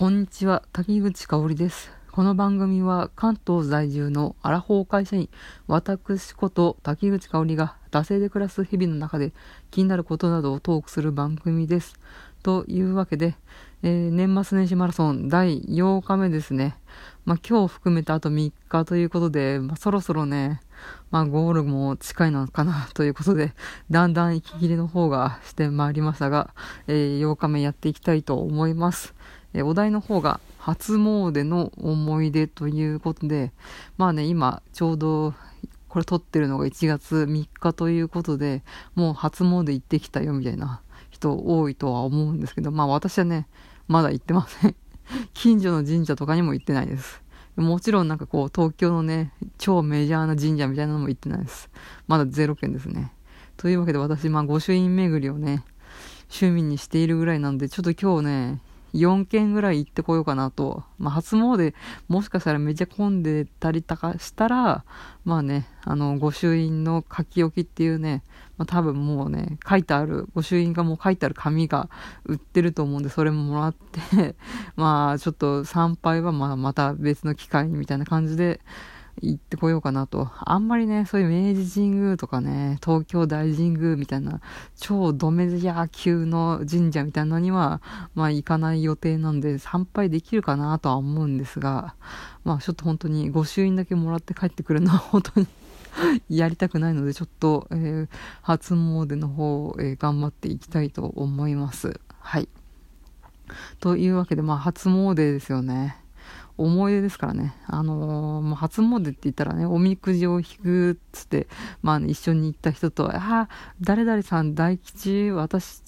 こんにちは、滝口香織です。この番組は関東在住のアラフォー会社員、私こと滝口香織が惰性で暮らす日々の中で気になることなどをトークする番組です。というわけで、えー年末年始マラソン第8日目ですね。まあ今日含めてあと3日ということで、まあそろそろね、まあゴールも近いのかなということで、だんだん息切れの方がしてまいりましたが、えー8日目やっていきたいと思います。えお題の方が初詣の思い出ということで、まあね、今ちょうどこれ撮ってるのが1月3日ということで、もう初詣行ってきたよみたいな人多いとは思うんですけど、まあ私はね、まだ行ってません。近所の神社とかにも行ってないです。もちろんなんかこう東京のね、超メジャーな神社みたいなのも行ってないです。まだゼロ件ですね。というわけで私、まあ御朱印巡りをね、趣味にしているぐらいなんで、ちょっと今日ね、4軒ぐらい行ってこようかなと。まあ、初詣、もしかしたらめちゃ混んでたりとかしたら、まあね、あの、御朱印の書き置きっていうね、まあ、多分もうね、書いてある、御朱印がもう書いてある紙が売ってると思うんで、それももらって、まあ、ちょっと参拝はまあまた別の機会にみたいな感じで、行ってこようかなと。あんまりね、そういう明治神宮とかね、東京大神宮みたいな、超ドメジャー級の神社みたいなのには、まあ行かない予定なんで、参拝できるかなとは思うんですが、まあちょっと本当に御朱印だけもらって帰ってくるのは本当に やりたくないので、ちょっと、えー初詣の方、えー頑張っていきたいと思います。はい。というわけで、まあ初詣ですよね。思い出ですからね。あのーもう初詣って言ったらね、おみくじを引くっつって、まあ、一緒に行った人と、ああ、誰々さん大吉、私、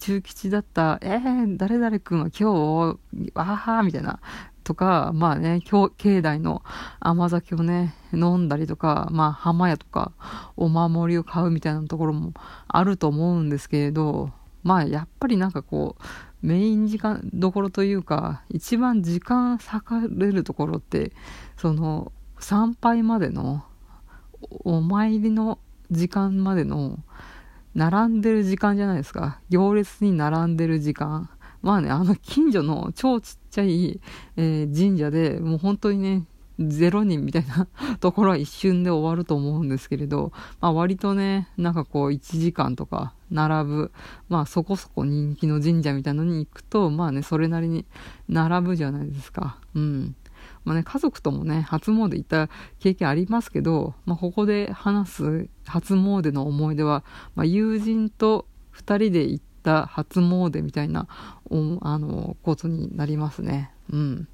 中吉だった、えー、誰々君は今日、あはみたいな。とか、まあね、境境内の甘酒をね、飲んだりとか、まあ、浜屋とか、お守りを買うみたいなところもあると思うんですけれど、まあ、やっぱりなんかこう、メイン時間どころというか、一番時間割かれるところって、その、参拝までの、お参りの時間までの、並んでる時間じゃないですか。行列に並んでる時間。まあね、あの近所の超ちっちゃい、えー神社でもう本当にね、ゼロ人みたいなところは一瞬で終わると思うんですけれど、まあ割とね、なんかこう1時間とか並ぶ、まあそこそこ人気の神社みたいなのに行くと、まあね、それなりに並ぶじゃないですか。うん。まあね、家族ともね、初詣行った経験ありますけど、まあここで話す初詣の思い出は、まあ友人と二人で行った初詣みたいな、あの、ことになりますね。うん。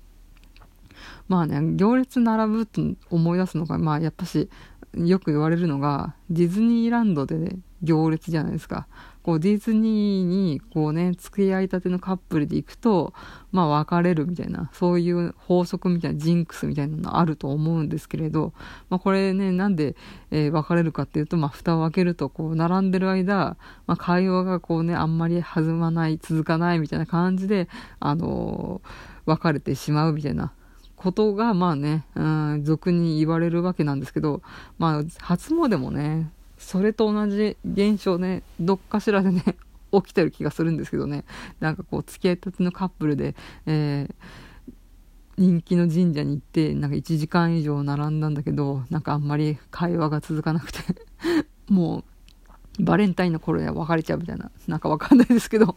まあね、行列並ぶと思い出すのが、まあやっぱし、よく言われるのが、ディズニーランドで、ね、行列じゃないですか。こう、ディズニーに、こうね、付き合いたてのカップルで行くと、まあ別れるみたいな、そういう法則みたいな、ジンクスみたいなのあると思うんですけれど、まあこれね、なんで、えー別れるかっていうと、まあ蓋を開けると、こう、並んでる間、まあ会話がこうね、あんまり弾まない、続かないみたいな感じで、あのー別れてしまうみたいなことが、まあね、うん、俗に言われるわけなんですけど、まあ、初詣もね、それと同じ現象ね、どっかしらでね、起きてる気がするんですけどね、なんかこう、付き合いたてのカップルで、えー人気の神社に行って、なんか1時間以上並んだんだけど、なんかあんまり会話が続かなくて、もう、バレンタインの頃には別れちゃうみたいな、なんかわかんないですけど、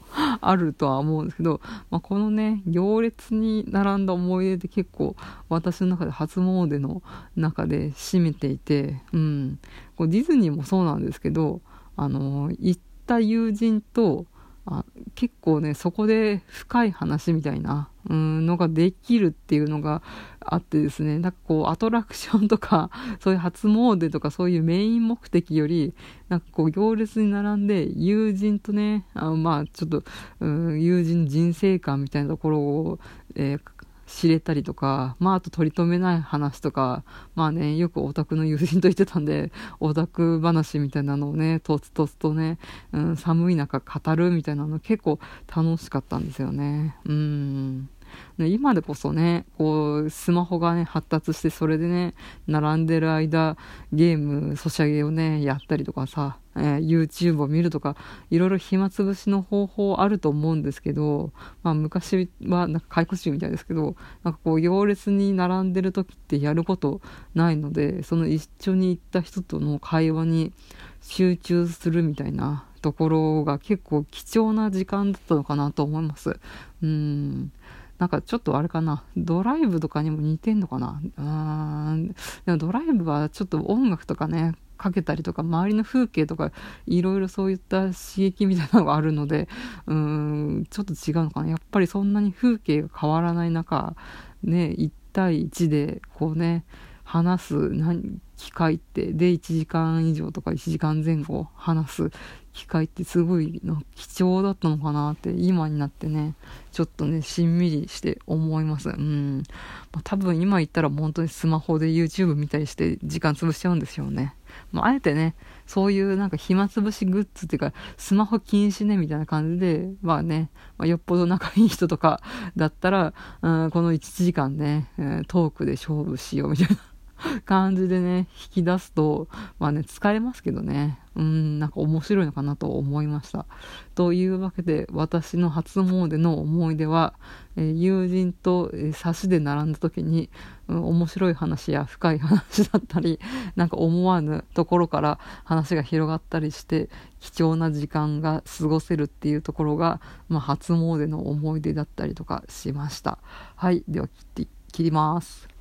あるとは思うんですけど、まあ、このね、行列に並んだ思い出って結構私の中で初詣の中で占めていて、うん。こうディズニーもそうなんですけど、あの、行った友人と、あ結構ね、そこで深い話みたいな、うん、のができるっていうのがあってですね、なんかこう、アトラクションとか、そういう初詣とかそういうメイン目的より、なんかこう、行列に並んで、友人とね、あまあ、ちょっと、うん、友人人生観みたいなところを、えー知れたりとか、まあ、あと取り留めない話とか、まあね、よくオタクの友人と言ってたんで、オタク話みたいなのをね、とつとつとね、うん、寒い中語るみたいなの結構楽しかったんですよね。うん。ね今でこそね、こう、スマホがね、発達して、それでね、並んでる間、ゲーム、ソシャゲをね、やったりとかさ、えー、YouTube を見るとか、いろいろ暇つぶしの方法あると思うんですけど、まあ昔はなんか解雇中みたいですけど、なんかこう行列に並んでる時ってやることないので、その一緒に行った人との会話に集中するみたいなところが結構貴重な時間だったのかなと思います。うん。なんかちょっとあれかな、ドライブとかにも似てんのかな。うん。ドライブはちょっと音楽とかね、かけたりとか、周りの風景とか、いろいろそういった刺激みたいなのがあるので、うーん、ちょっと違うのかな。やっぱりそんなに風景が変わらない中、ね、1対1で、こうね、話す機会って、で、1時間以上とか1時間前後話す機会ってすごい貴重だったのかなって今になってねちょっとねしんみりして思います。うん。まあ、多分今言ったら本当にスマホで YouTube 見たりして時間潰しちゃうんですよね。まあ、あえてねそういうなんか暇つぶしグッズっていうかスマホ禁止ねみたいな感じでまあね、まあ、よっぽど仲いい人とかだったら、うん、この1時間ね、トークで勝負しようみたいな。感じでね、引き出すと、まあね、使えますけどね、うん、なんか面白いのかなと思いました。というわけで、私の初詣の思い出は、えー、友人と、えー、差しで並んだ時に、うん、面白い話や深い話だったり、なんか思わぬところから話が広がったりして、貴重な時間が過ごせるっていうところが、まあ、初詣の思い出だったりとかしました。はい、では切って、切ります。